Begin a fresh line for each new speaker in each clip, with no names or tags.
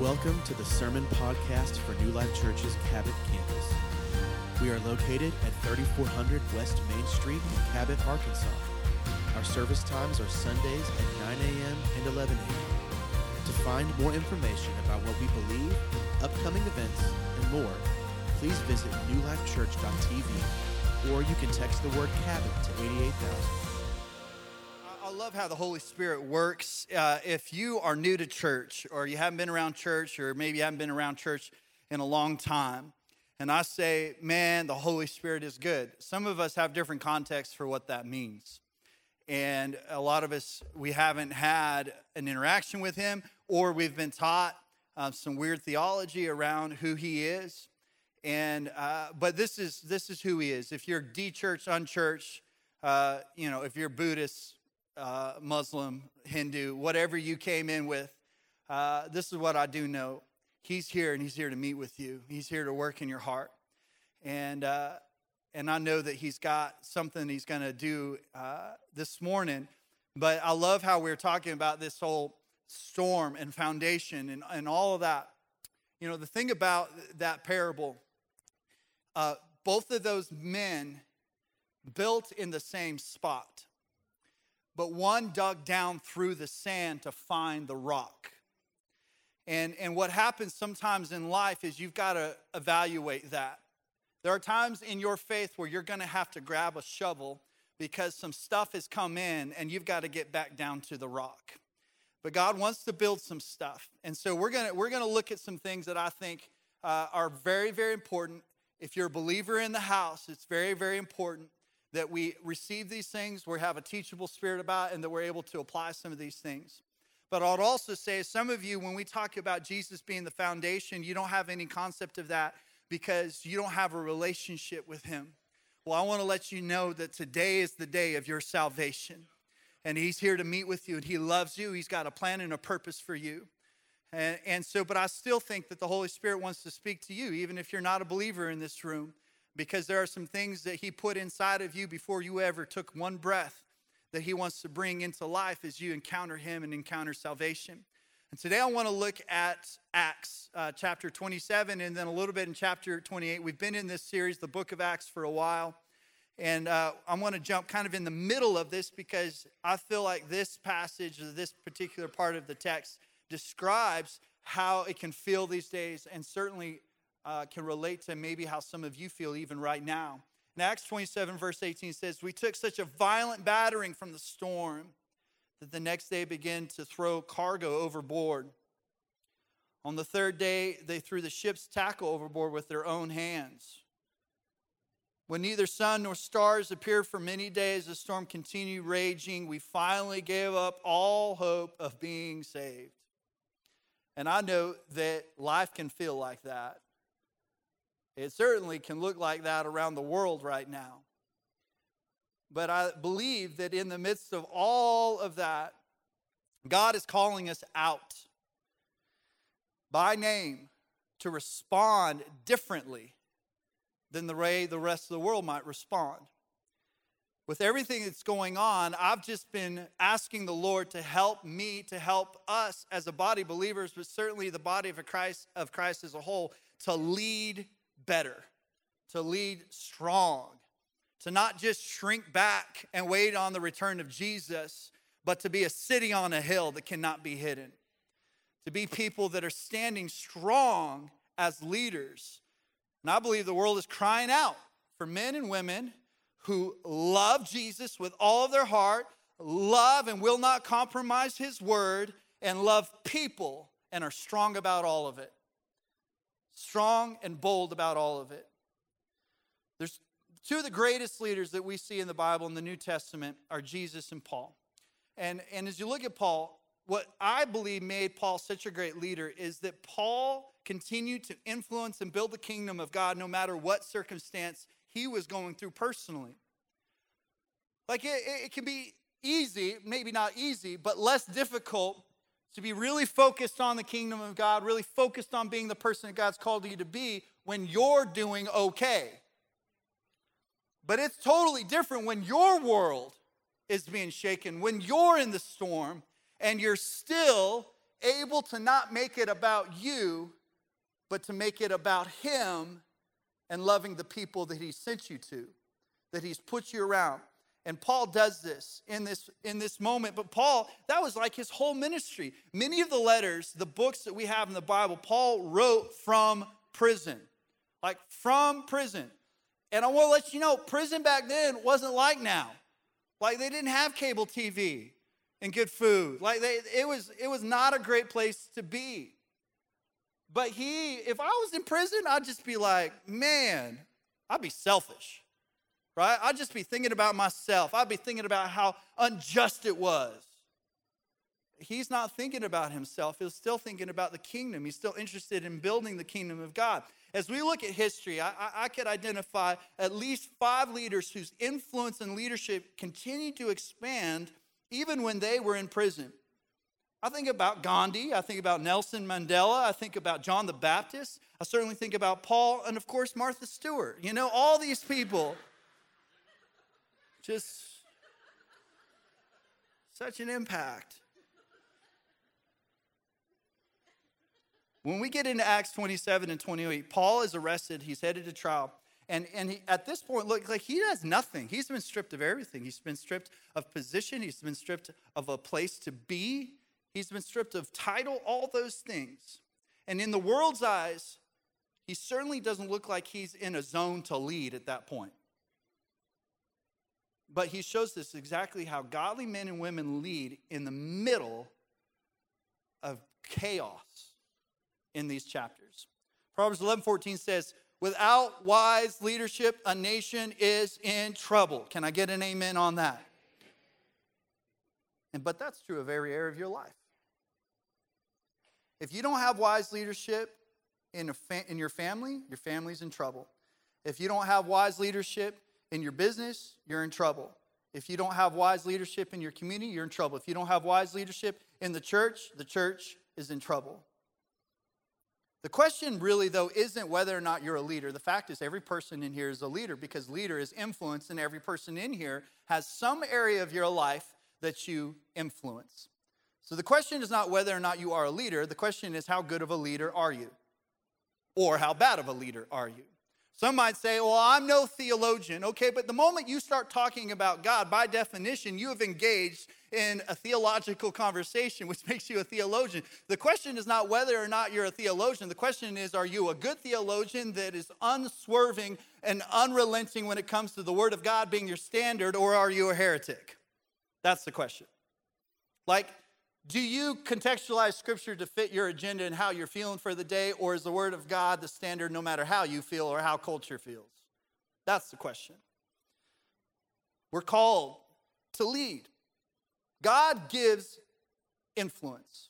Welcome to the Sermon Podcast for New Life Church's Cabot campus. We are located at 3400 West Main Street in Cabot, Arkansas. Our service times are Sundays at 9 a.m. and 11 a.m. To find more information about what we believe, upcoming events, and more, please visit newlifechurch.tv or you can text the word Cabot to 88000.
Love how the Holy Spirit works. Uh, if you are new to church, or you haven't been around church, or maybe you haven't been around church in a long time, and I say, man, the Holy Spirit is good, some of us have different contexts for what that means. And a lot of us, we haven't had an interaction with Him, or we've been taught uh, some weird theology around who He is. And uh, but this is this is who He is. If you're de-church, unchurched, uh, you know, if you're Buddhist, uh, Muslim, Hindu, whatever you came in with, uh, this is what I do know. He's here and He's here to meet with you. He's here to work in your heart. And, uh, and I know that He's got something He's going to do uh, this morning. But I love how we're talking about this whole storm and foundation and, and all of that. You know, the thing about that parable, uh, both of those men built in the same spot but one dug down through the sand to find the rock. And, and what happens sometimes in life is you've got to evaluate that. There are times in your faith where you're going to have to grab a shovel because some stuff has come in and you've got to get back down to the rock. But God wants to build some stuff. And so we're going to, we're going to look at some things that I think uh, are very, very important. If you're a believer in the house, it's very, very important that we receive these things, we have a teachable spirit about, and that we're able to apply some of these things. But I'd also say, some of you, when we talk about Jesus being the foundation, you don't have any concept of that because you don't have a relationship with Him. Well, I want to let you know that today is the day of your salvation. And He's here to meet with you, and He loves you. He's got a plan and a purpose for you. And, and so, but I still think that the Holy Spirit wants to speak to you, even if you're not a believer in this room because there are some things that He put inside of you before you ever took one breath that He wants to bring into life as you encounter Him and encounter salvation. And today I want to look at Acts uh, chapter 27 and then a little bit in chapter 28. We've been in this series, the book of Acts, for a while. And uh, I want to jump kind of in the middle of this because I feel like this passage, or this particular part of the text, describes how it can feel these days and certainly uh, can relate to maybe how some of you feel even right now. In Acts 27, verse 18 says, We took such a violent battering from the storm that the next day began to throw cargo overboard. On the third day, they threw the ship's tackle overboard with their own hands. When neither sun nor stars appeared for many days, the storm continued raging. We finally gave up all hope of being saved. And I know that life can feel like that. It certainly can look like that around the world right now. But I believe that in the midst of all of that, God is calling us out by name to respond differently than the way the rest of the world might respond. With everything that's going on, I've just been asking the Lord to help me, to help us as a body believers, but certainly the body of Christ, of Christ as a whole, to lead better, to lead strong, to not just shrink back and wait on the return of Jesus, but to be a city on a hill that cannot be hidden, to be people that are standing strong as leaders. And I believe the world is crying out for men and women who love Jesus with all of their heart, love and will not compromise his word, and love people and are strong about all of it strong and bold about all of it. There's two of the greatest leaders that we see in the Bible in the New Testament are Jesus and Paul. And, and as you look at Paul, what I believe made Paul such a great leader is that Paul continued to influence and build the kingdom of God no matter what circumstance he was going through personally. Like it, it can be easy, maybe not easy, but less difficult to be really focused on the kingdom of God, really focused on being the person that God's called you to be when you're doing okay. But it's totally different when your world is being shaken, when you're in the storm and you're still able to not make it about you, but to make it about Him and loving the people that He sent you to, that He's put you around. And Paul does this in this in this moment. But Paul, that was like his whole ministry. Many of the letters, the books that we have in the Bible, Paul wrote from prison. Like from prison. And I want to let you know, prison back then wasn't like now. Like they didn't have cable TV and good food. Like they, it was it was not a great place to be. But he, if I was in prison, I'd just be like, man, I'd be selfish. Right? I'd just be thinking about myself. I'd be thinking about how unjust it was. He's not thinking about himself. He's still thinking about the kingdom. He's still interested in building the kingdom of God. As we look at history, I, I, I could identify at least five leaders whose influence and leadership continued to expand even when they were in prison. I think about Gandhi, I think about Nelson Mandela, I think about John the Baptist, I certainly think about Paul, and of course, Martha Stewart. You know, all these people just such an impact. When we get into Acts 27 and 28, Paul is arrested, he's headed to trial. And, and he, at this point, look, like he has nothing. He's been stripped of everything. He's been stripped of position. He's been stripped of a place to be. He's been stripped of title, all those things. And in the world's eyes, he certainly doesn't look like he's in a zone to lead at that point. But he shows us exactly how godly men and women lead in the middle of chaos in these chapters. Proverbs 11 14 says, Without wise leadership, a nation is in trouble. Can I get an amen on that? And but that's true of every area of your life. If you don't have wise leadership in, fa- in your family, your family's in trouble. If you don't have wise leadership in your business, you're in trouble. If you don't have wise leadership in your community, you're in trouble. If you don't have wise leadership in the church, the church is in trouble. The question really, though, isn't whether or not you're a leader. The fact is, every person in here is a leader because leader is influence, and every person in here has some area of your life that you influence. So the question is not whether or not you are a leader. The question is, how good of a leader are you? Or how bad of a leader are you? Some might say, well, I'm no theologian. Okay, but the moment you start talking about God, by definition, you have engaged in a theological conversation, which makes you a theologian. The question is not whether or not you're a theologian. The question is, are you a good theologian that is unswerving and unrelenting when it comes to the Word of God being your standard, or are you a heretic? That's the question. Like, do you contextualize scripture to fit your agenda and how you're feeling for the day, or is the word of God the standard no matter how you feel or how culture feels? That's the question. We're called to lead. God gives influence,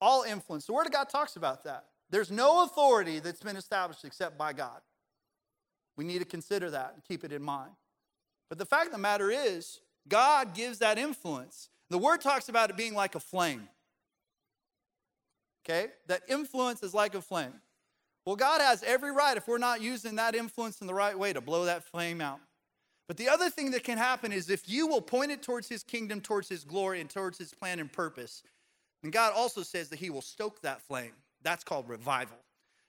all influence. The word of God talks about that. There's no authority that's been established except by God. We need to consider that and keep it in mind. But the fact of the matter is, God gives that influence. The word talks about it being like a flame. Okay? That influence is like a flame. Well, God has every right, if we're not using that influence in the right way, to blow that flame out. But the other thing that can happen is if you will point it towards his kingdom, towards his glory, and towards his plan and purpose, and God also says that he will stoke that flame. That's called revival.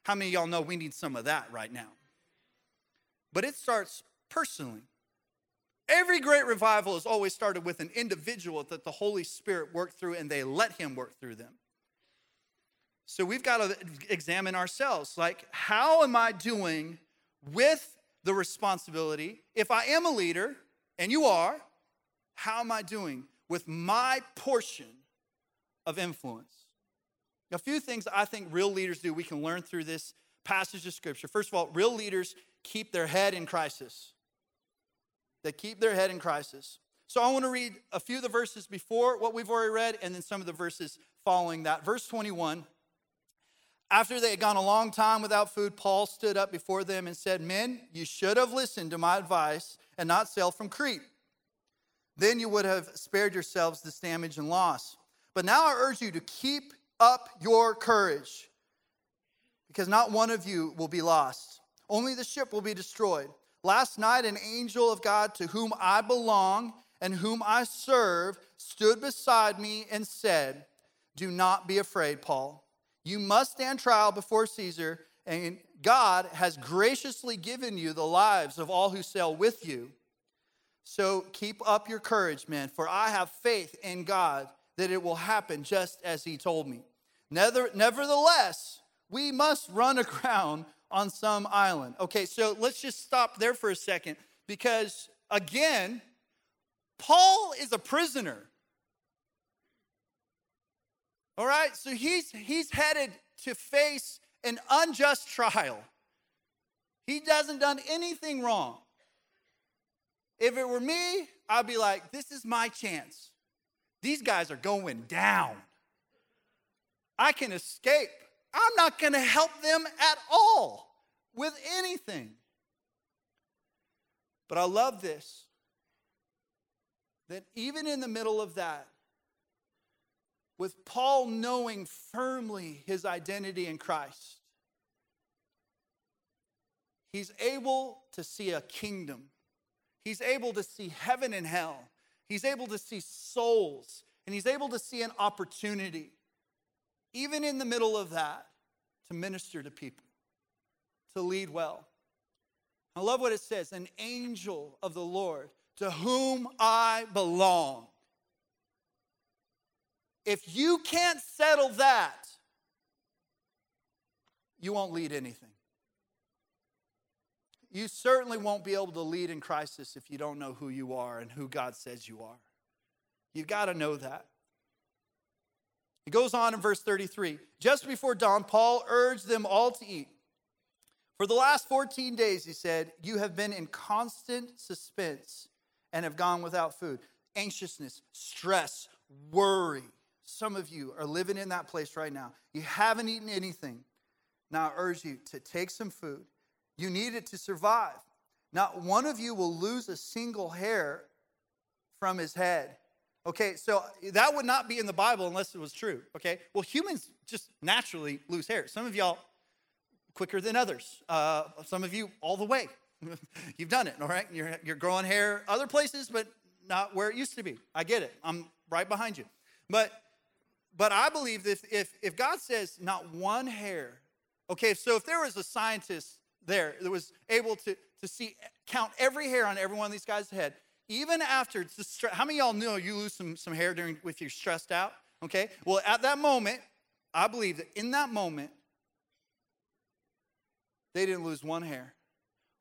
How many y'all know we need some of that right now? But it starts personally. Every great revival has always started with an individual that the Holy Spirit worked through and they let him work through them. So we've got to examine ourselves like, how am I doing with the responsibility? If I am a leader, and you are, how am I doing with my portion of influence? A few things I think real leaders do we can learn through this passage of scripture. First of all, real leaders keep their head in crisis that keep their head in crisis. So I want to read a few of the verses before what we've already read and then some of the verses following that. Verse 21 After they had gone a long time without food, Paul stood up before them and said, Men, you should have listened to my advice and not sailed from Crete. Then you would have spared yourselves this damage and loss. But now I urge you to keep up your courage, because not one of you will be lost. Only the ship will be destroyed. Last night, an angel of God to whom I belong and whom I serve stood beside me and said, Do not be afraid, Paul. You must stand trial before Caesar, and God has graciously given you the lives of all who sail with you. So keep up your courage, men, for I have faith in God that it will happen just as he told me. Nevertheless, we must run aground on some island. Okay, so let's just stop there for a second because, again, Paul is a prisoner. All right, so he's, he's headed to face an unjust trial. He doesn't done anything wrong. If it were me, I'd be like, this is my chance. These guys are going down. I can escape. I'm not going to help them at all with anything. But I love this that even in the middle of that, with Paul knowing firmly his identity in Christ, he's able to see a kingdom. He's able to see heaven and hell. He's able to see souls. And he's able to see an opportunity, even in the middle of that, to minister to people, to lead well. I love what it says an angel of the Lord to whom I belong. If you can't settle that, you won't lead anything. You certainly won't be able to lead in crisis if you don't know who you are and who God says you are. You've got to know that. It goes on in verse 33. Just before dawn, Paul urged them all to eat. For the last 14 days, he said, you have been in constant suspense and have gone without food. Anxiousness, stress, worry. Some of you are living in that place right now. You haven't eaten anything. Now I urge you to take some food. You need it to survive. Not one of you will lose a single hair from his head. Okay, so that would not be in the Bible unless it was true. Okay, well, humans just naturally lose hair. Some of y'all quicker than others. Uh, some of you all the way. You've done it, all right? You're, you're growing hair other places, but not where it used to be. I get it. I'm right behind you. But but I believe that if, if God says not one hair, okay, so if there was a scientist there that was able to, to see, count every hair on every one of these guys' head, even after, how many y'all know you lose some, some hair during if you're stressed out? Okay, well, at that moment, I believe that in that moment, they didn't lose one hair.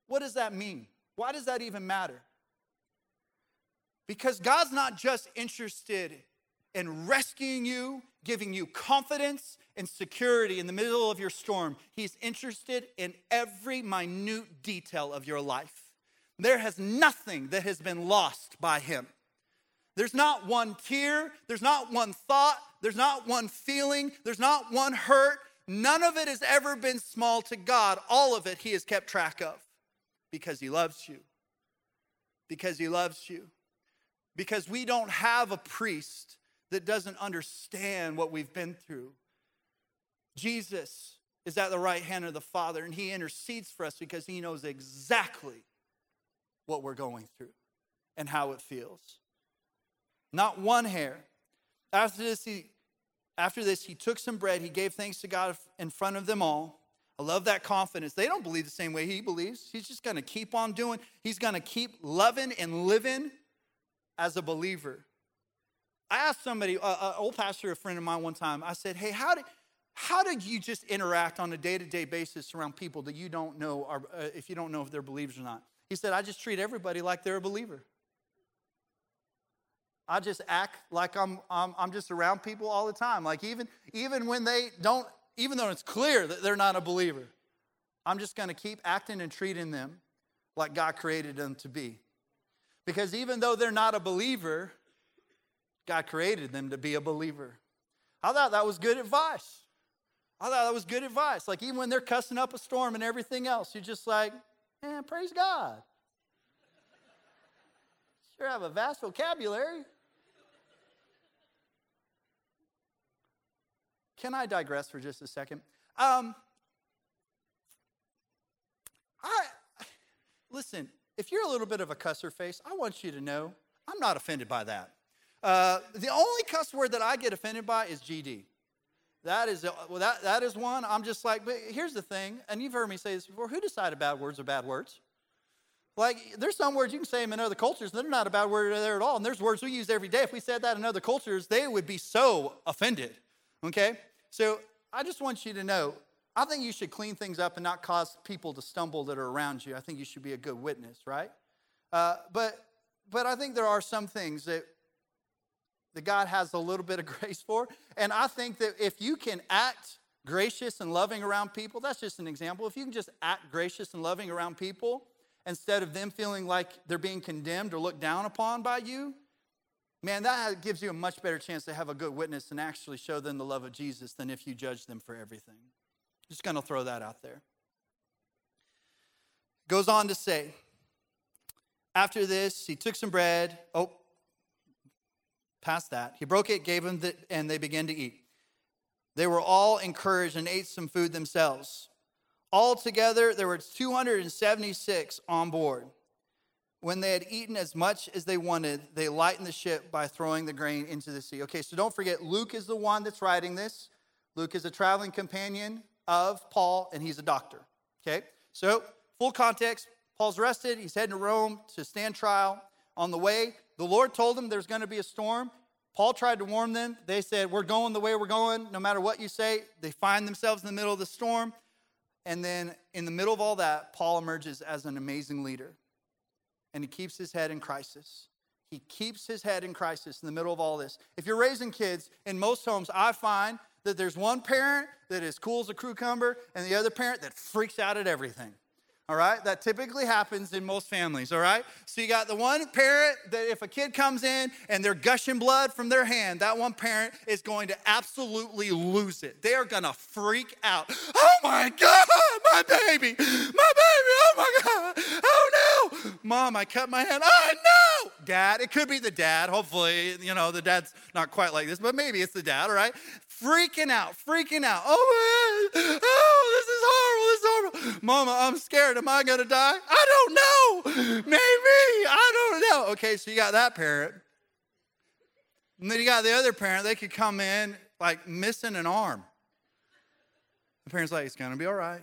What does that mean? Why does that even matter? Because God's not just interested in rescuing you, giving you confidence and security in the middle of your storm. He's interested in every minute detail of your life. There has nothing that has been lost by Him. There's not one tear, there's not one thought, there's not one feeling, there's not one hurt. None of it has ever been small to God. All of it He has kept track of because he loves you. Because he loves you. Because we don't have a priest that doesn't understand what we've been through. Jesus is at the right hand of the Father, and he intercedes for us because he knows exactly what we're going through and how it feels. Not one hair. After this, he, after this, he took some bread, he gave thanks to God in front of them all. I love that confidence. They don't believe the same way he believes. He's just going to keep on doing. He's going to keep loving and living as a believer. I asked somebody, an old pastor, a friend of mine, one time. I said, "Hey, how did how do you just interact on a day-to-day basis around people that you don't know, are, uh, if you don't know if they're believers or not?" He said, "I just treat everybody like they're a believer. I just act like I'm, I'm, I'm just around people all the time. Like even even when they don't even though it's clear that they're not a believer, I'm just going to keep acting and treating them like God created them to be. Because even though they're not a believer, God created them to be a believer. I thought that was good advice. I thought that was good advice. Like, even when they're cussing up a storm and everything else, you're just like, man, praise God. Sure have a vast vocabulary. Can I digress for just a second? Um, I listen. If you're a little bit of a cusser face, I want you to know I'm not offended by that. Uh, the only cuss word that I get offended by is GD. That is, well, that, that is one. I'm just like, but here's the thing, and you've heard me say this before who decided bad words are bad words? Like, there's some words you can say them in other cultures, they're not a bad word there at all. And there's words we use every day. If we said that in other cultures, they would be so offended. Okay? So I just want you to know I think you should clean things up and not cause people to stumble that are around you. I think you should be a good witness, right? Uh, but, but I think there are some things that, that God has a little bit of grace for. And I think that if you can act gracious and loving around people, that's just an example. If you can just act gracious and loving around people instead of them feeling like they're being condemned or looked down upon by you, man, that gives you a much better chance to have a good witness and actually show them the love of Jesus than if you judge them for everything. Just to throw that out there. Goes on to say, after this, he took some bread. Oh, past that. He broke it, gave them, the, and they began to eat. They were all encouraged and ate some food themselves. Altogether, there were 276 on board. When they had eaten as much as they wanted, they lightened the ship by throwing the grain into the sea. Okay, so don't forget, Luke is the one that's writing this. Luke is a traveling companion of Paul, and he's a doctor. Okay? So, full context Paul's arrested. He's heading to Rome to stand trial. On the way, the Lord told them there's going to be a storm. Paul tried to warn them. They said, We're going the way we're going, no matter what you say. They find themselves in the middle of the storm. And then, in the middle of all that, Paul emerges as an amazing leader. And he keeps his head in crisis. He keeps his head in crisis in the middle of all this. If you're raising kids, in most homes, I find that there's one parent that is cool as a cucumber and the other parent that freaks out at everything. All right? That typically happens in most families, all right? So you got the one parent that if a kid comes in and they're gushing blood from their hand, that one parent is going to absolutely lose it. They are going to freak out. Oh my God, my baby, my baby, oh my God, oh no. Mom, I cut my hand. Oh no. Dad, it could be the dad. Hopefully, you know, the dad's not quite like this, but maybe it's the dad, all right? freaking out, freaking out. Oh, man. oh, this is horrible, this is horrible. Mama, I'm scared. Am I going to die? I don't know. Maybe. I don't know. Okay, so you got that parent. And then you got the other parent. They could come in like missing an arm. The parent's like, it's going to be all right.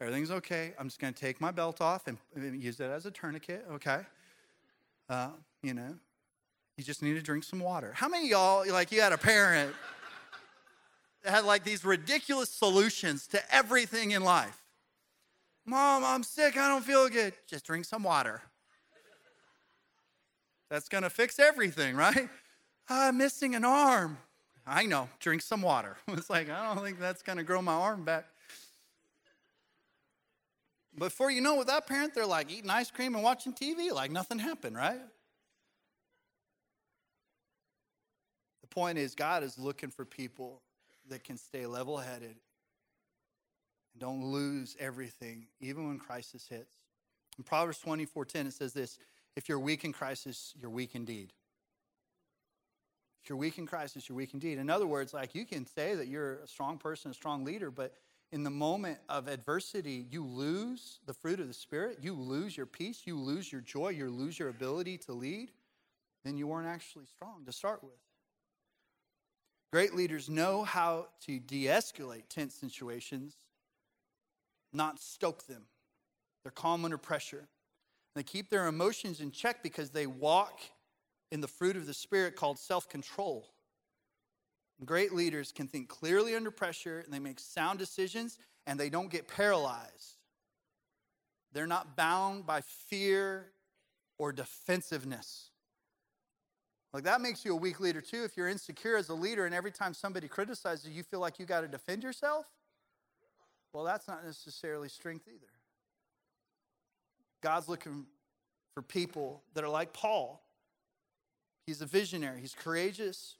Everything's okay. I'm just going to take my belt off and use it as a tourniquet, okay? Uh, you know, you just need to drink some water. How many y'all, like, you had a parent that had like these ridiculous solutions to everything in life. Mom, I'm sick. I don't feel good. Just drink some water. That's going to fix everything, right? I'm missing an arm. I know. Drink some water. It's like, I don't think that's going to grow my arm back. Before you know, with that parent, they're like eating ice cream and watching TV like nothing happened, right? The point is, God is looking for people that can stay level headed and don't lose everything, even when crisis hits. In Proverbs 24 10, it says this If you're weak in crisis, you're weak indeed. If you're weak in crisis, you're weak indeed. In other words, like you can say that you're a strong person, a strong leader, but in the moment of adversity, you lose the fruit of the Spirit, you lose your peace, you lose your joy, you lose your ability to lead, then you weren't actually strong to start with. Great leaders know how to de escalate tense situations, not stoke them. They're calm under pressure. They keep their emotions in check because they walk in the fruit of the Spirit called self control. Great leaders can think clearly under pressure and they make sound decisions and they don't get paralyzed. They're not bound by fear or defensiveness. Like that makes you a weak leader too. If you're insecure as a leader and every time somebody criticizes you, you feel like you got to defend yourself, well, that's not necessarily strength either. God's looking for people that are like Paul. He's a visionary, he's courageous,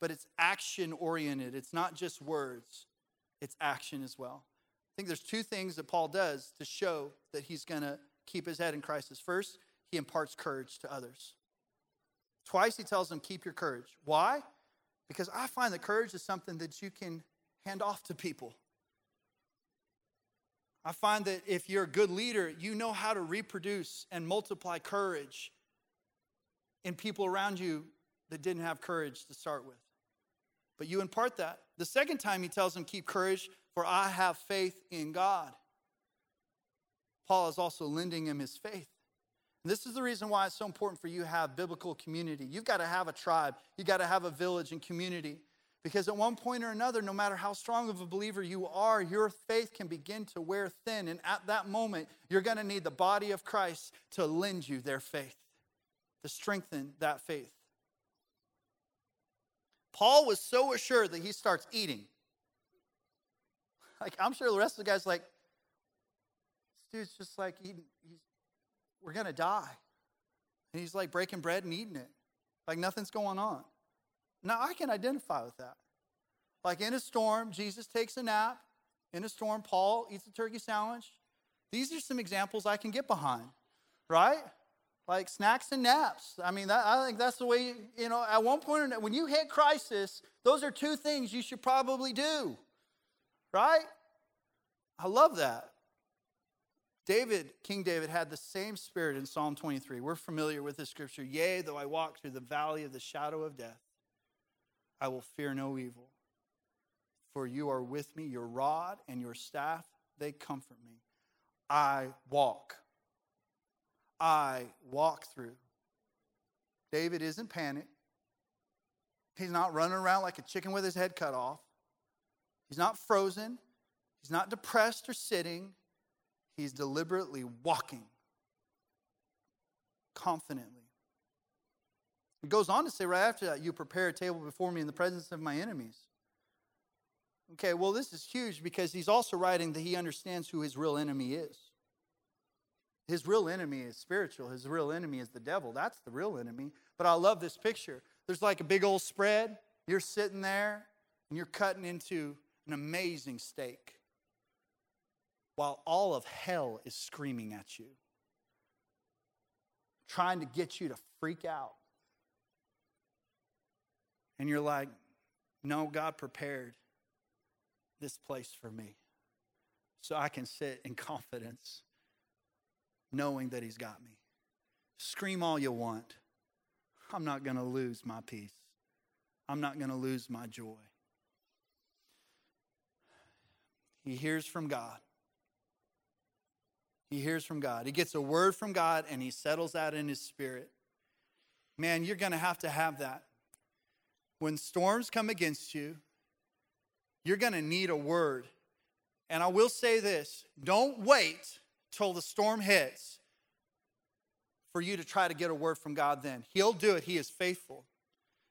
but it's action oriented. It's not just words, it's action as well. I think there's two things that Paul does to show that he's going to keep his head in crisis. First, he imparts courage to others. Twice he tells them, keep your courage. Why? Because I find that courage is something that you can hand off to people. I find that if you're a good leader, you know how to reproduce and multiply courage in people around you that didn't have courage to start with. But you impart that. The second time he tells him, Keep courage, for I have faith in God. Paul is also lending him his faith. And this is the reason why it's so important for you to have biblical community. You've got to have a tribe, you've got to have a village and community. Because at one point or another, no matter how strong of a believer you are, your faith can begin to wear thin. And at that moment, you're going to need the body of Christ to lend you their faith, to strengthen that faith. Paul was so assured that he starts eating. Like, I'm sure the rest of the guys like, this dude's just like eating, he's, we're going to die. And he's like breaking bread and eating it, like nothing's going on. Now, I can identify with that. Like in a storm, Jesus takes a nap. In a storm, Paul eats a turkey sandwich. These are some examples I can get behind, right? Like snacks and naps. I mean, that, I think that's the way, you know, at one point, when you hit crisis, those are two things you should probably do, right? I love that. David, King David, had the same spirit in Psalm 23. We're familiar with this scripture. Yea, though I walk through the valley of the shadow of death, I will fear no evil. For you are with me, your rod and your staff, they comfort me. I walk. I walk through. David isn't panicked. He's not running around like a chicken with his head cut off. He's not frozen. He's not depressed or sitting. He's deliberately walking confidently. It goes on to say right after that, you prepare a table before me in the presence of my enemies. Okay, well, this is huge because he's also writing that he understands who his real enemy is. His real enemy is spiritual, his real enemy is the devil. That's the real enemy. But I love this picture. There's like a big old spread. You're sitting there and you're cutting into an amazing steak while all of hell is screaming at you, trying to get you to freak out. And you're like, no, God prepared this place for me so I can sit in confidence knowing that He's got me. Scream all you want. I'm not going to lose my peace. I'm not going to lose my joy. He hears from God. He hears from God. He gets a word from God and he settles that in his spirit. Man, you're going to have to have that. When storms come against you, you're going to need a word. And I will say this don't wait till the storm hits for you to try to get a word from God then. He'll do it, He is faithful.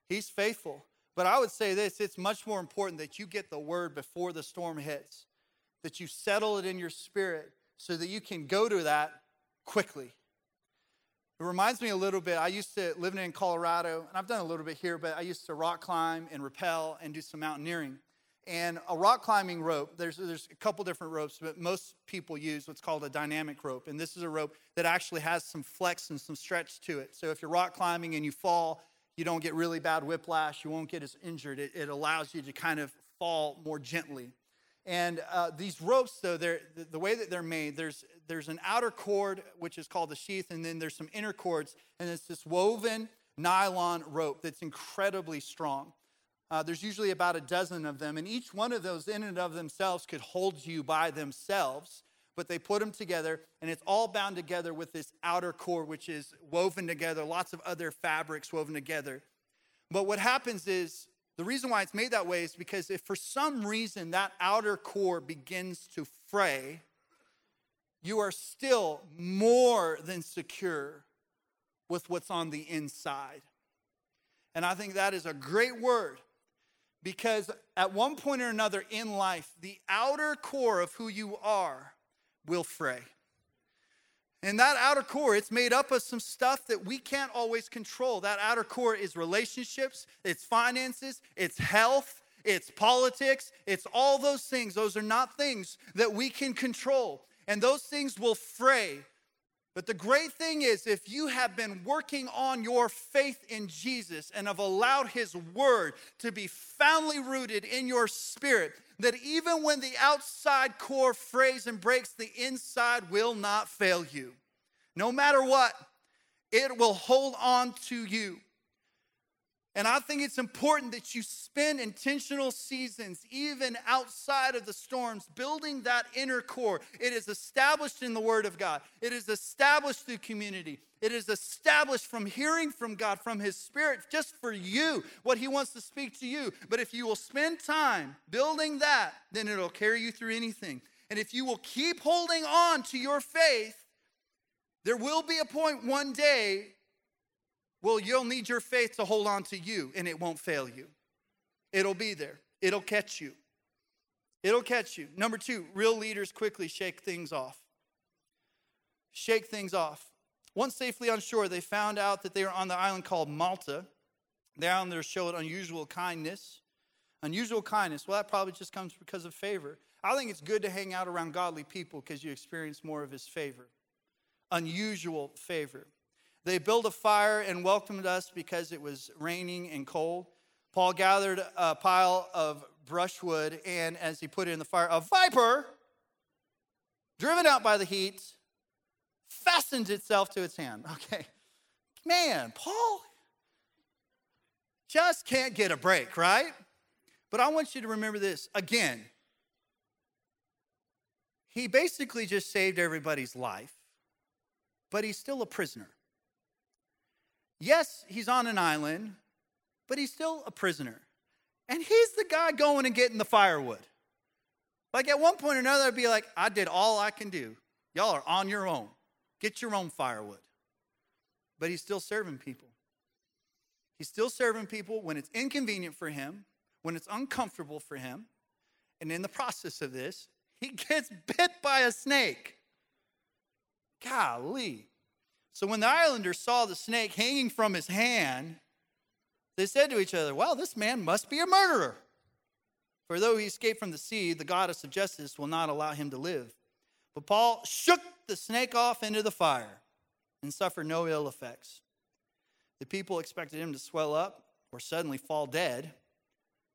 He's faithful. But I would say this it's much more important that you get the word before the storm hits, that you settle it in your spirit so that you can go to that quickly. It reminds me a little bit. I used to live in Colorado, and I've done a little bit here, but I used to rock climb and rappel and do some mountaineering. And a rock climbing rope, there's, there's a couple different ropes, but most people use what's called a dynamic rope. And this is a rope that actually has some flex and some stretch to it. So if you're rock climbing and you fall, you don't get really bad whiplash, you won't get as injured. It, it allows you to kind of fall more gently. And uh, these ropes, though, they're, the, way that they're made, there's, there's an outer cord, which is called the sheath, and then there's some inner cords, and it's this woven nylon rope that's incredibly strong. Uh, there's usually about a dozen of them, and each one of those, in and of themselves, could hold you by themselves. But they put them together, and it's all bound together with this outer cord, which is woven together, lots of other fabrics woven together. But what happens is the reason why it's made that way is because if for some reason that outer core begins to fray, you are still more than secure with what's on the inside. And I think that is a great word because at one point or another in life, the outer core of who you are will fray. And that outer core, it's made up of some stuff that we can't always control. That outer core is relationships, it's finances, it's health, it's politics, it's all those things. Those are not things that we can control. And those things will fray. But the great thing is, if you have been working on your faith in Jesus and have allowed His Word to be foundly rooted in your spirit, that even when the outside core frays and breaks, the inside will not fail you. No matter what, it will hold on to you. And I think it's important that you spend intentional seasons, even outside of the storms, building that inner core. It is established in the Word of God, it is established through community, it is established from hearing from God, from His Spirit, just for you, what He wants to speak to you. But if you will spend time building that, then it'll carry you through anything. And if you will keep holding on to your faith, there will be a point one day well, you'll need your faith to hold on to you, and it won't fail you. It'll be there, it'll catch you. It'll catch you. Number two, real leaders quickly shake things off. Shake things off. Once safely on shore, they found out that they were on the island called Malta. The islanders showed unusual kindness. Unusual kindness, well, that probably just comes because of favor. I think it's good to hang out around godly people because you experience more of his favor. Unusual favor. They built a fire and welcomed us because it was raining and cold. Paul gathered a pile of brushwood, and as he put it in the fire, a viper, driven out by the heat, fastened itself to its hand. Okay. Man, Paul just can't get a break, right? But I want you to remember this again. He basically just saved everybody's life, but he's still a prisoner. Yes, he's on an island, but he's still a prisoner. And he's the guy going and getting the firewood. Like at one point or another, I'd be like, I did all I can do. Y'all are on your own. Get your own firewood. But he's still serving people. He's still serving people when it's inconvenient for him, when it's uncomfortable for him. And in the process of this, he gets bit by a snake. Golly. So when the islanders saw the snake hanging from his hand, they said to each other, Well, this man must be a murderer. For though he escaped from the sea, the goddess of justice will not allow him to live. But Paul shook the snake off into the fire and suffered no ill effects. The people expected him to swell up or suddenly fall dead.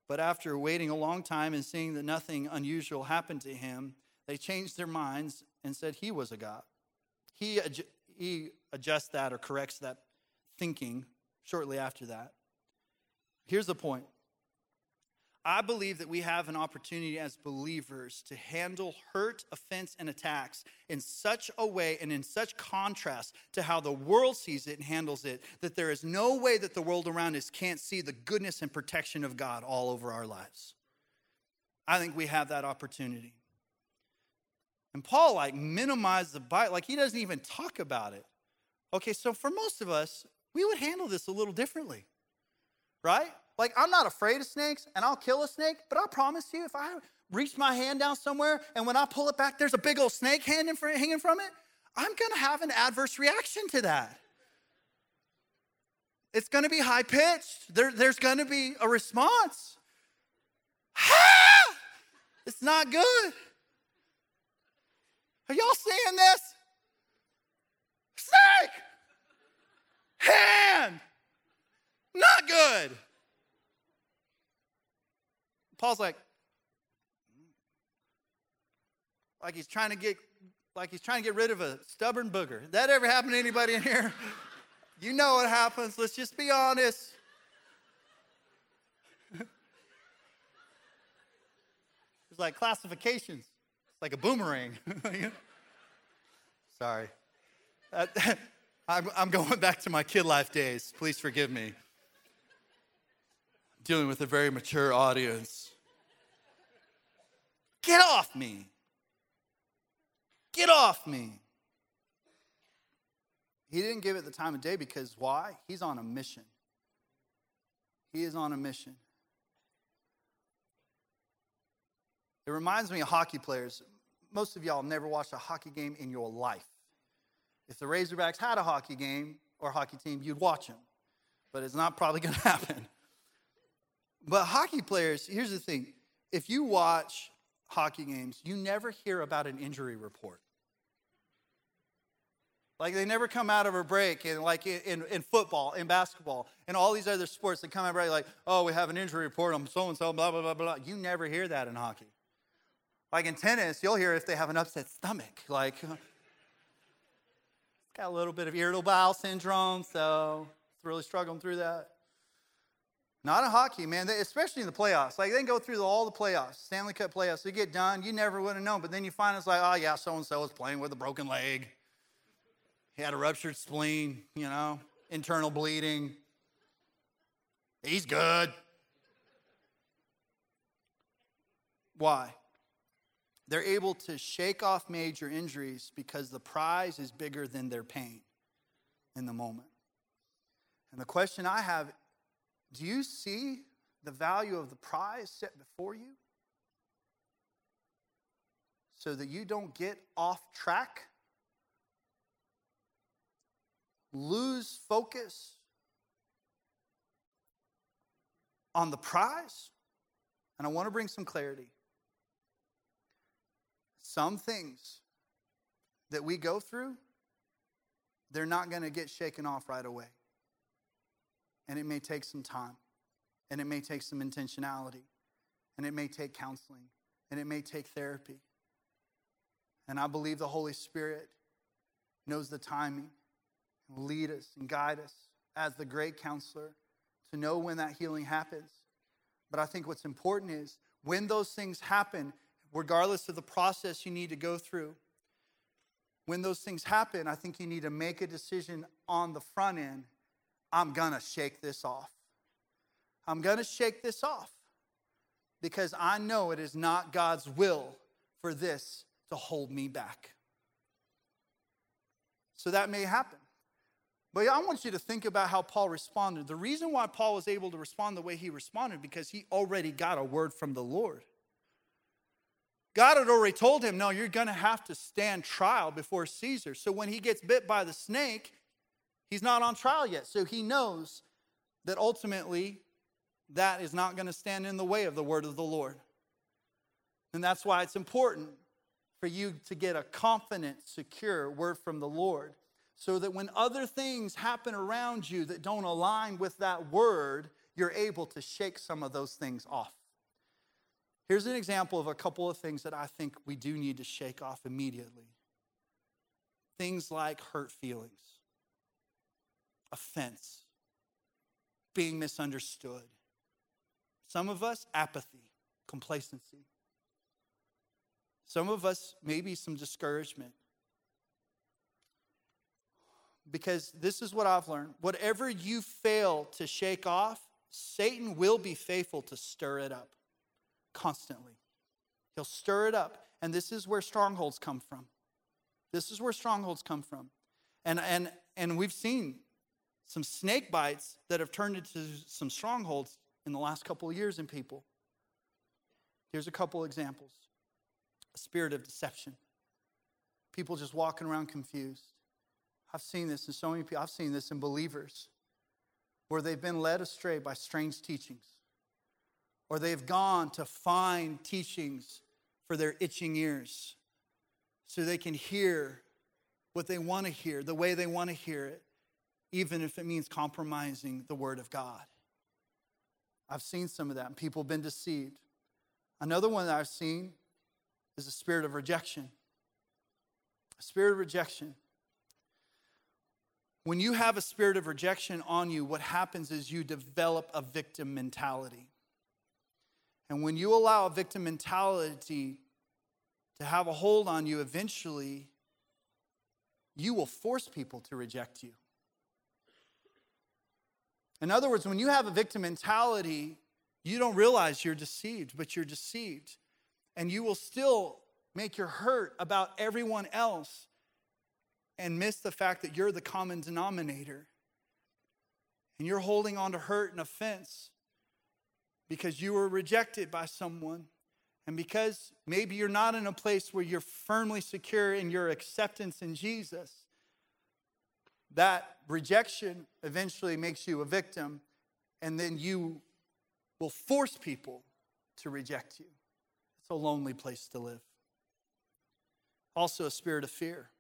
But after waiting a long time and seeing that nothing unusual happened to him, they changed their minds and said he was a god. He, he adjusts that or corrects that thinking shortly after that. Here's the point I believe that we have an opportunity as believers to handle hurt, offense, and attacks in such a way and in such contrast to how the world sees it and handles it that there is no way that the world around us can't see the goodness and protection of God all over our lives. I think we have that opportunity. And Paul, like, minimized the Bible, like, he doesn't even talk about it. Okay, so for most of us, we would handle this a little differently, right? Like, I'm not afraid of snakes and I'll kill a snake, but I promise you, if I reach my hand down somewhere and when I pull it back, there's a big old snake hanging from it, I'm gonna have an adverse reaction to that. It's gonna be high pitched, there, there's gonna be a response. Ha! It's not good. Are y'all seeing this? Snake! Hand! Not good. Paul's like, like he's trying to get like he's trying to get rid of a stubborn booger. That ever happened to anybody in here? You know what happens. Let's just be honest. It's like classifications. Like a boomerang. Sorry. Uh, I'm, I'm going back to my kid life days. Please forgive me. dealing with a very mature audience. Get off me. Get off me. He didn't give it the time of day because why? He's on a mission. He is on a mission. It reminds me of hockey players. Most of y'all never watched a hockey game in your life. If the Razorbacks had a hockey game or hockey team, you'd watch them. But it's not probably going to happen. But hockey players, here's the thing if you watch hockey games, you never hear about an injury report. Like they never come out of a break, and like in, in football, in basketball, and all these other sports, they come out of break like, oh, we have an injury report on so and so, blah blah blah blah. You never hear that in hockey. Like in tennis, you'll hear if they have an upset stomach, like Got a little bit of irritable bowel syndrome, so it's really struggling through that. Not in hockey, man. They, especially in the playoffs. Like they go through all the playoffs, Stanley Cup playoffs. They get done. You never would have known. But then you find it's like, oh yeah, so and so was playing with a broken leg. He had a ruptured spleen. You know, internal bleeding. He's good. Why? They're able to shake off major injuries because the prize is bigger than their pain in the moment. And the question I have do you see the value of the prize set before you? So that you don't get off track, lose focus on the prize? And I want to bring some clarity. Some things that we go through, they're not going to get shaken off right away. And it may take some time, and it may take some intentionality, and it may take counseling, and it may take therapy. And I believe the Holy Spirit knows the timing and will lead us and guide us as the great counselor to know when that healing happens. But I think what's important is when those things happen, regardless of the process you need to go through, when those things happen, I think you need to make a decision on the front end I'm going to shake this off. I'm going to shake this off because I know it is not God's will for this to hold me back. So that may happen. But I want you to think about how Paul responded. The reason why Paul was able to respond the way he responded because he already got a word from the Lord. God had already told him, No, you're going to have to stand trial before Caesar. So when he gets bit by the snake, he's not on trial yet. So he knows that ultimately that is not going to stand in the way of the word of the Lord. And that's why it's important for you to get a confident, secure word from the Lord so that when other things happen around you that don't align with that word, you're able to shake some of those things off. Here's an example of a couple of things that I think we do need to shake off immediately things like hurt feelings, offense, being misunderstood. Some of us, apathy, complacency. Some of us, maybe some discouragement. Because this is what I've learned whatever you fail to shake off, Satan will be faithful to stir it up constantly. He'll stir it up. And this is where strongholds come from. This is where strongholds come from. And, and, and we've seen some snake bites that have turned into some strongholds in the last couple of years in people. Here's a couple examples a spirit of deception. People just walking around confused. I've seen this in so many people. I've seen this in believers where they've been led astray by strange teachings or they've gone to find teachings for their itching ears so they can hear what they want to hear, the way they want to hear it, even if it means compromising the Word of God. I've seen some of that, and people have been deceived. Another one that I've seen is a spirit of rejection. A spirit of rejection. When you have a spirit of rejection on you, what happens is you develop a victim mentality. And when you allow a victim mentality to have a hold on you, eventually you will force people to reject you. In other words, when you have a victim mentality, you don't realize you're deceived, but you're deceived. And you will still make your hurt about everyone else and miss the fact that you're the common denominator. And you're holding on to hurt and offense because you were rejected by someone, and because maybe you're not in a place where you're firmly secure in your acceptance in Jesus, that rejection eventually makes you a victim, and then you will force people to reject you. It's a lonely place to live. Also, a spirit of fear.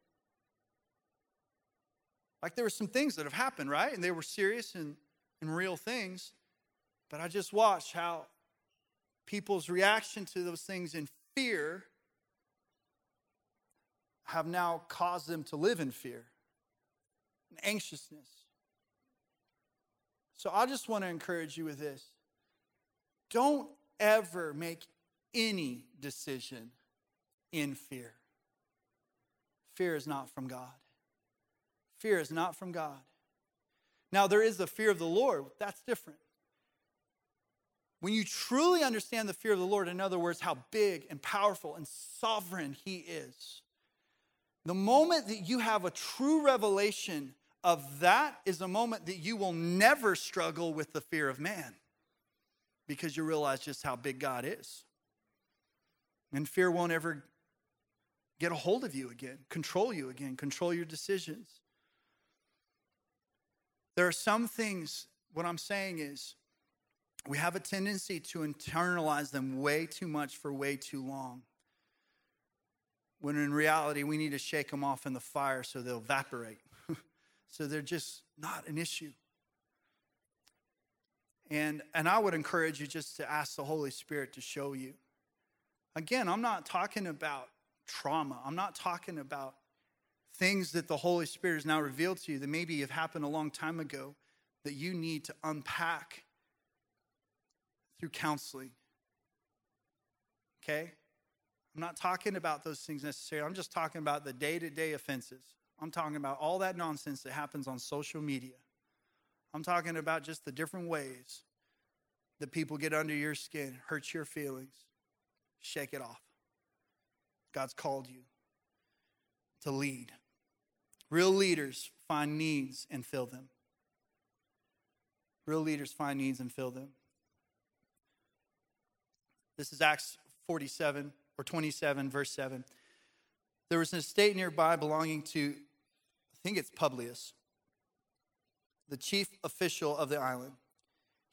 Like there were some things that have happened, right? And they were serious and, and real things. But I just watch how people's reaction to those things in fear have now caused them to live in fear and anxiousness. So I just want to encourage you with this. don't ever make any decision in fear. Fear is not from God. Fear is not from God. Now, there is the fear of the Lord, that's different. When you truly understand the fear of the Lord, in other words, how big and powerful and sovereign He is, the moment that you have a true revelation of that is a moment that you will never struggle with the fear of man because you realize just how big God is. And fear won't ever get a hold of you again, control you again, control your decisions. There are some things, what I'm saying is, we have a tendency to internalize them way too much for way too long. When in reality, we need to shake them off in the fire so they'll evaporate. so they're just not an issue. And, and I would encourage you just to ask the Holy Spirit to show you. Again, I'm not talking about trauma. I'm not talking about things that the Holy Spirit has now revealed to you that maybe have happened a long time ago that you need to unpack through counseling. Okay? I'm not talking about those things necessarily. I'm just talking about the day to day offenses. I'm talking about all that nonsense that happens on social media. I'm talking about just the different ways that people get under your skin, hurt your feelings. Shake it off. God's called you to lead. Real leaders find needs and fill them. Real leaders find needs and fill them. This is Acts 47 or 27, verse 7. There was an estate nearby belonging to, I think it's Publius, the chief official of the island.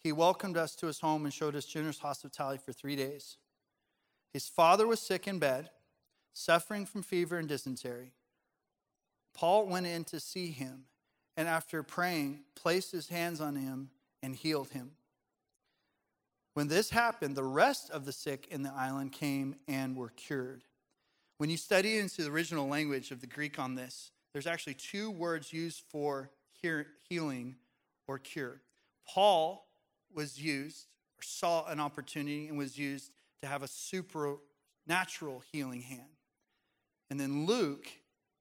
He welcomed us to his home and showed us generous hospitality for three days. His father was sick in bed, suffering from fever and dysentery. Paul went in to see him, and after praying, placed his hands on him and healed him. When this happened, the rest of the sick in the island came and were cured. When you study into the original language of the Greek on this, there's actually two words used for healing or cure. Paul was used or saw an opportunity and was used to have a supernatural healing hand. And then Luke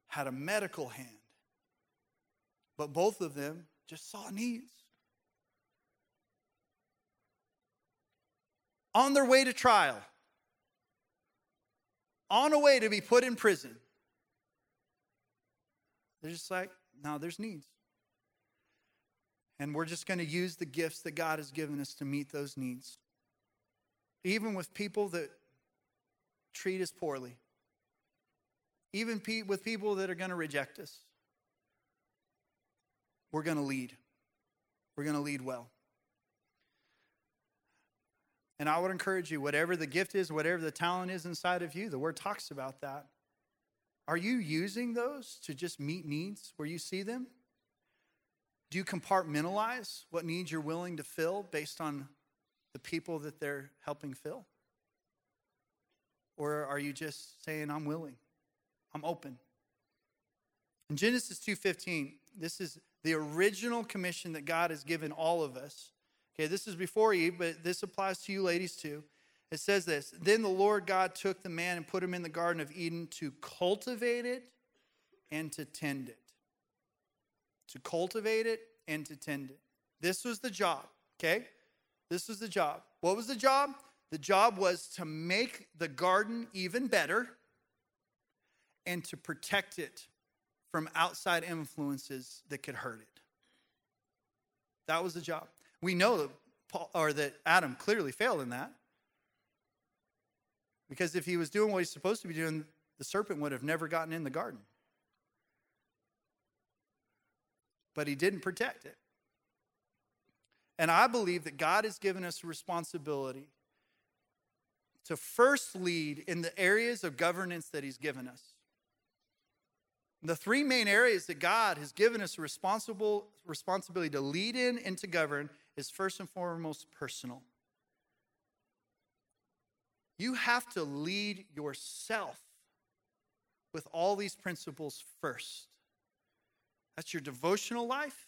had a medical hand. But both of them just saw needs. On their way to trial, on a way to be put in prison, they're just like, now there's needs. And we're just going to use the gifts that God has given us to meet those needs. Even with people that treat us poorly, even with people that are going to reject us. We're going to lead. We're going to lead well. And I would encourage you, whatever the gift is, whatever the talent is inside of you, the word talks about that. Are you using those to just meet needs where you see them? Do you compartmentalize what needs you're willing to fill based on the people that they're helping fill? Or are you just saying, I'm willing? I'm open. In Genesis 2:15, this is the original commission that God has given all of us. Okay, this is before Eve, but this applies to you ladies too. It says this Then the Lord God took the man and put him in the Garden of Eden to cultivate it and to tend it. To cultivate it and to tend it. This was the job, okay? This was the job. What was the job? The job was to make the garden even better and to protect it from outside influences that could hurt it. That was the job. We know that Paul, or that Adam clearly failed in that. Because if he was doing what he's supposed to be doing, the serpent would have never gotten in the garden. But he didn't protect it. And I believe that God has given us a responsibility to first lead in the areas of governance that he's given us. The three main areas that God has given us a responsible responsibility to lead in and to govern is first and foremost personal. You have to lead yourself with all these principles first. That's your devotional life.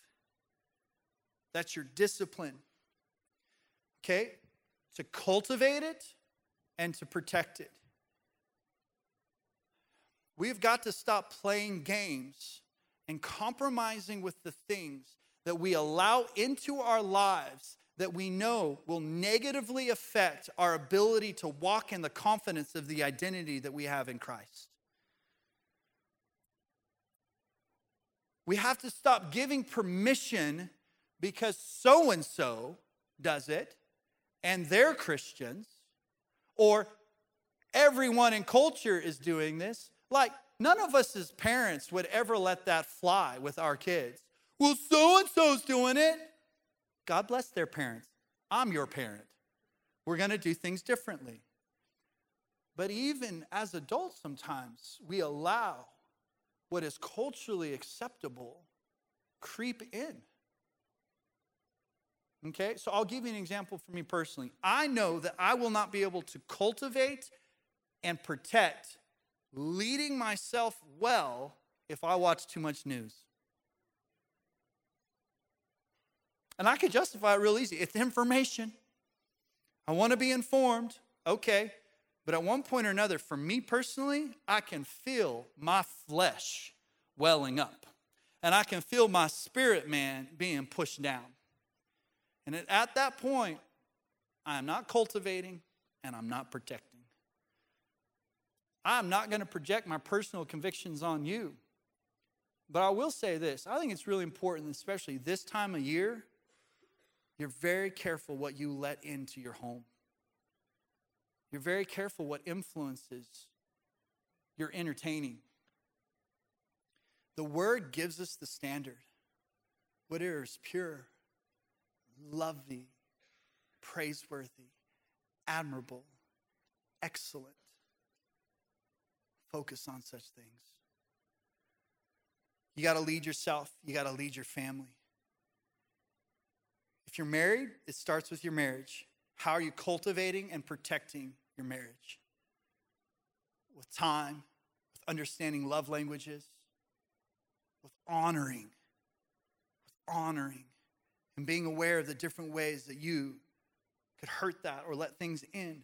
That's your discipline. Okay? to cultivate it and to protect it. We've got to stop playing games and compromising with the things that we allow into our lives that we know will negatively affect our ability to walk in the confidence of the identity that we have in Christ. We have to stop giving permission because so and so does it and they're Christians, or everyone in culture is doing this. Like, none of us as parents would ever let that fly with our kids. Well, so and so's doing it. God bless their parents. I'm your parent. We're going to do things differently. But even as adults, sometimes we allow what is culturally acceptable creep in. Okay, so I'll give you an example for me personally. I know that I will not be able to cultivate and protect leading myself well if I watch too much news. And I could justify it real easy. It's information. I want to be informed. Okay. But at one point or another, for me personally, I can feel my flesh welling up. And I can feel my spirit man being pushed down. And at that point, I'm not cultivating and I'm not protecting. I'm not going to project my personal convictions on you. But I will say this I think it's really important, especially this time of year, you're very careful what you let into your home. You're very careful what influences you're entertaining. The word gives us the standard. Whatever is pure, lovely, praiseworthy, admirable, excellent. Focus on such things. You got to lead yourself, you got to lead your family. If you're married, it starts with your marriage. How are you cultivating and protecting your marriage? With time, with understanding love languages, with honoring, with honoring and being aware of the different ways that you could hurt that or let things in.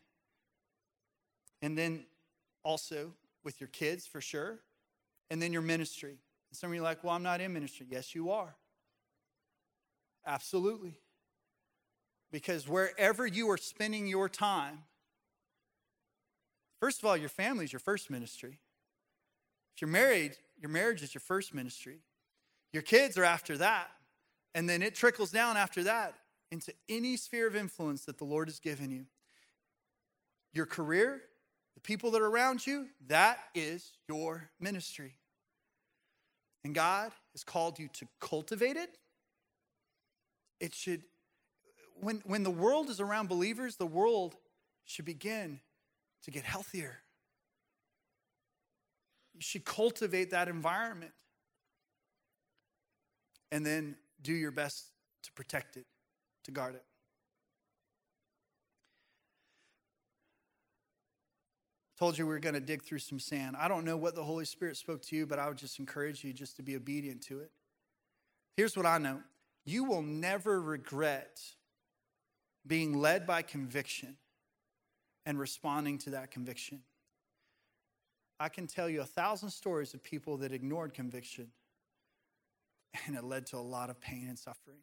And then also with your kids, for sure. And then your ministry. Some of you are like, well, I'm not in ministry. Yes, you are. Absolutely. Because wherever you are spending your time, first of all, your family is your first ministry. If you're married, your marriage is your first ministry. Your kids are after that. And then it trickles down after that into any sphere of influence that the Lord has given you. Your career, the people that are around you, that is your ministry. And God has called you to cultivate it. It should, when, when the world is around believers, the world should begin to get healthier. You should cultivate that environment. And then do your best to protect it, to guard it. Told you we were going to dig through some sand. I don't know what the Holy Spirit spoke to you, but I would just encourage you just to be obedient to it. Here's what I know you will never regret being led by conviction and responding to that conviction. I can tell you a thousand stories of people that ignored conviction and it led to a lot of pain and suffering.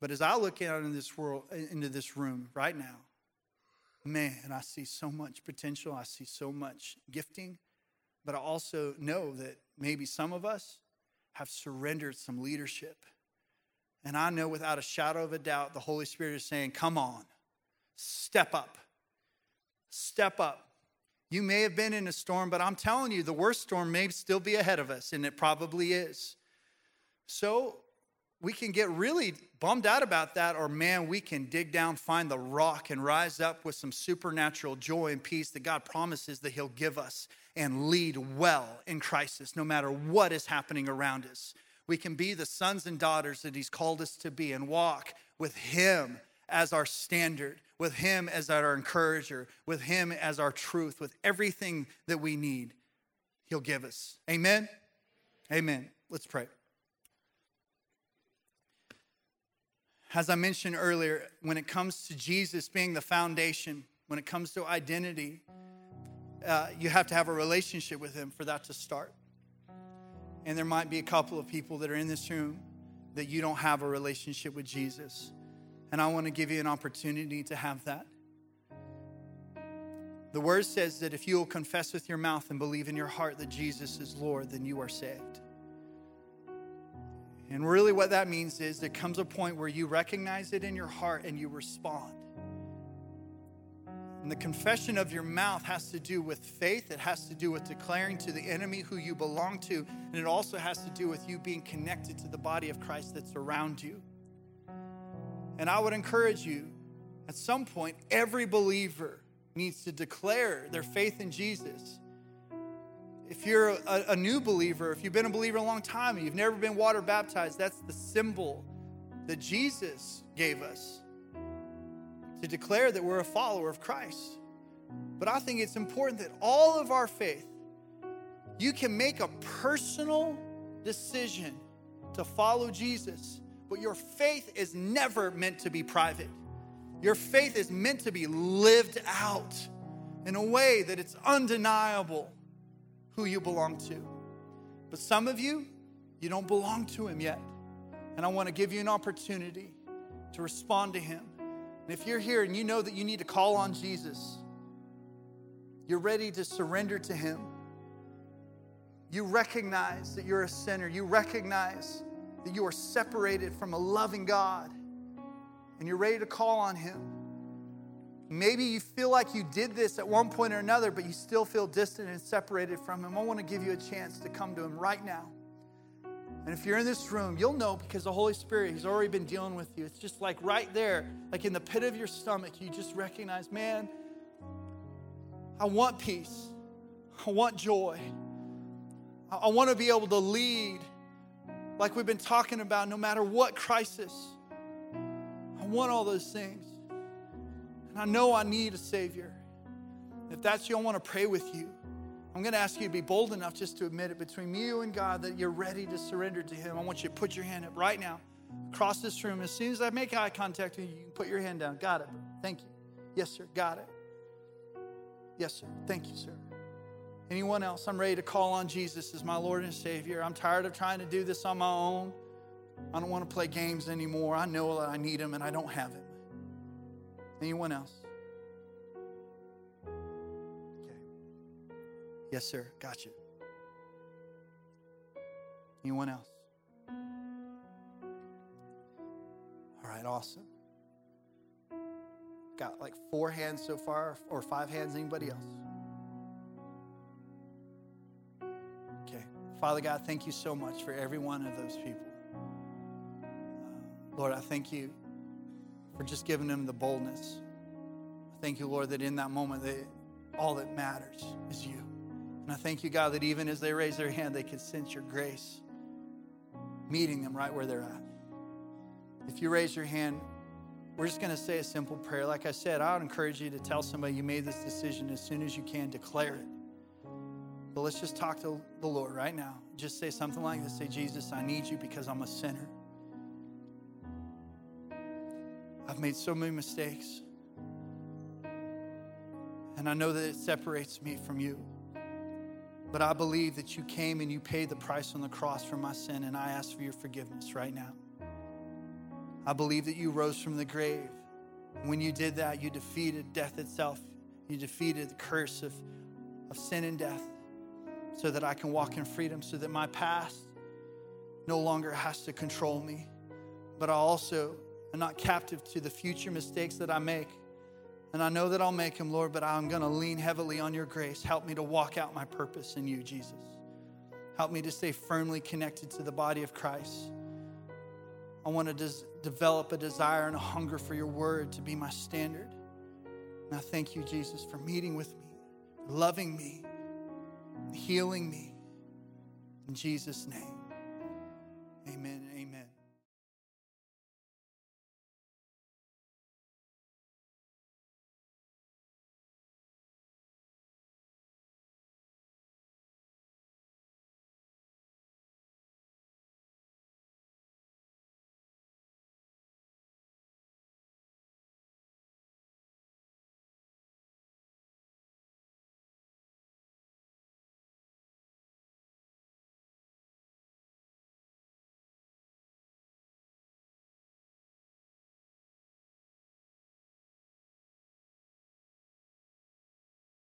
But as I look out in this world, into this room right now, man, I see so much potential. I see so much gifting. But I also know that maybe some of us have surrendered some leadership. And I know without a shadow of a doubt, the Holy Spirit is saying, Come on, step up. Step up. You may have been in a storm, but I'm telling you, the worst storm may still be ahead of us, and it probably is. So we can get really bummed out about that, or man, we can dig down, find the rock, and rise up with some supernatural joy and peace that God promises that He'll give us and lead well in crisis, no matter what is happening around us. We can be the sons and daughters that He's called us to be and walk with Him as our standard, with Him as our encourager, with Him as our truth, with everything that we need, He'll give us. Amen? Amen. Let's pray. As I mentioned earlier, when it comes to Jesus being the foundation, when it comes to identity, uh, you have to have a relationship with Him for that to start. And there might be a couple of people that are in this room that you don't have a relationship with Jesus. And I want to give you an opportunity to have that. The word says that if you will confess with your mouth and believe in your heart that Jesus is Lord, then you are saved. And really, what that means is there comes a point where you recognize it in your heart and you respond. And the confession of your mouth has to do with faith, it has to do with declaring to the enemy who you belong to, and it also has to do with you being connected to the body of Christ that's around you. And I would encourage you at some point, every believer needs to declare their faith in Jesus. If you're a, a, new believer, if you've been a believer a long time and you've never been water baptized, that's the symbol that Jesus gave us to declare that we're a follower of Christ. But I think it's important that all of our faith, you can make a personal decision to follow Jesus, but your faith is never meant to be private. Your faith is meant to be lived out in a way that it's undeniable who you belong to. But some of you, you don't belong to Him yet. And I want to give you an opportunity to respond to Him. And if you're here and you know that you need to call on Jesus, you're ready to surrender to Him. You recognize that you're a sinner. You recognize that you are separated from a loving God and you're ready to call on Him. Maybe you feel like you did this at one point or another, but you still feel distant and separated from Him. I want to give you a chance to come to Him right now. And if you're in this room, you'll know because the Holy Spirit, He's already been dealing with you. It's just like right there, like in the pit of your stomach, you just recognize, man, I want peace. I want joy. I want to be able to lead like we've been talking about, no matter what crisis. I want all those things. And I know I need a Savior. If that's you, I want to pray with you. I'm going to ask you to be bold enough just to admit it between you and God that you're ready to surrender to Him. I want you to put your hand up right now across this room. As soon as I make eye contact with you, you can put your hand down. Got it. Thank you. Yes, sir. Got it. Yes, sir. Thank you, sir. Anyone else? I'm ready to call on Jesus as my Lord and Savior. I'm tired of trying to do this on my own. I don't want to play games anymore. I know that I need him and I don't have him. Anyone else? Yes, sir. Gotcha. Anyone else? All right, awesome. Got like four hands so far, or five hands. Anybody else? Okay. Father God, thank you so much for every one of those people. Lord, I thank you for just giving them the boldness. Thank you, Lord, that in that moment, they, all that matters is you. And I thank you, God, that even as they raise their hand, they can sense your grace meeting them right where they're at. If you raise your hand, we're just going to say a simple prayer. Like I said, I would encourage you to tell somebody you made this decision as soon as you can, declare it. But let's just talk to the Lord right now. Just say something like this Say, Jesus, I need you because I'm a sinner. I've made so many mistakes. And I know that it separates me from you. But I believe that you came and you paid the price on the cross for my sin, and I ask for your forgiveness right now. I believe that you rose from the grave. When you did that, you defeated death itself. You defeated the curse of, of sin and death so that I can walk in freedom, so that my past no longer has to control me. But I also I'm not captive to the future mistakes that I make. And I know that I'll make them, Lord, but I'm going to lean heavily on your grace. Help me to walk out my purpose in you, Jesus. Help me to stay firmly connected to the body of Christ. I want to des- develop a desire and a hunger for your word to be my standard. And I thank you, Jesus, for meeting with me, loving me, healing me. In Jesus' name, amen.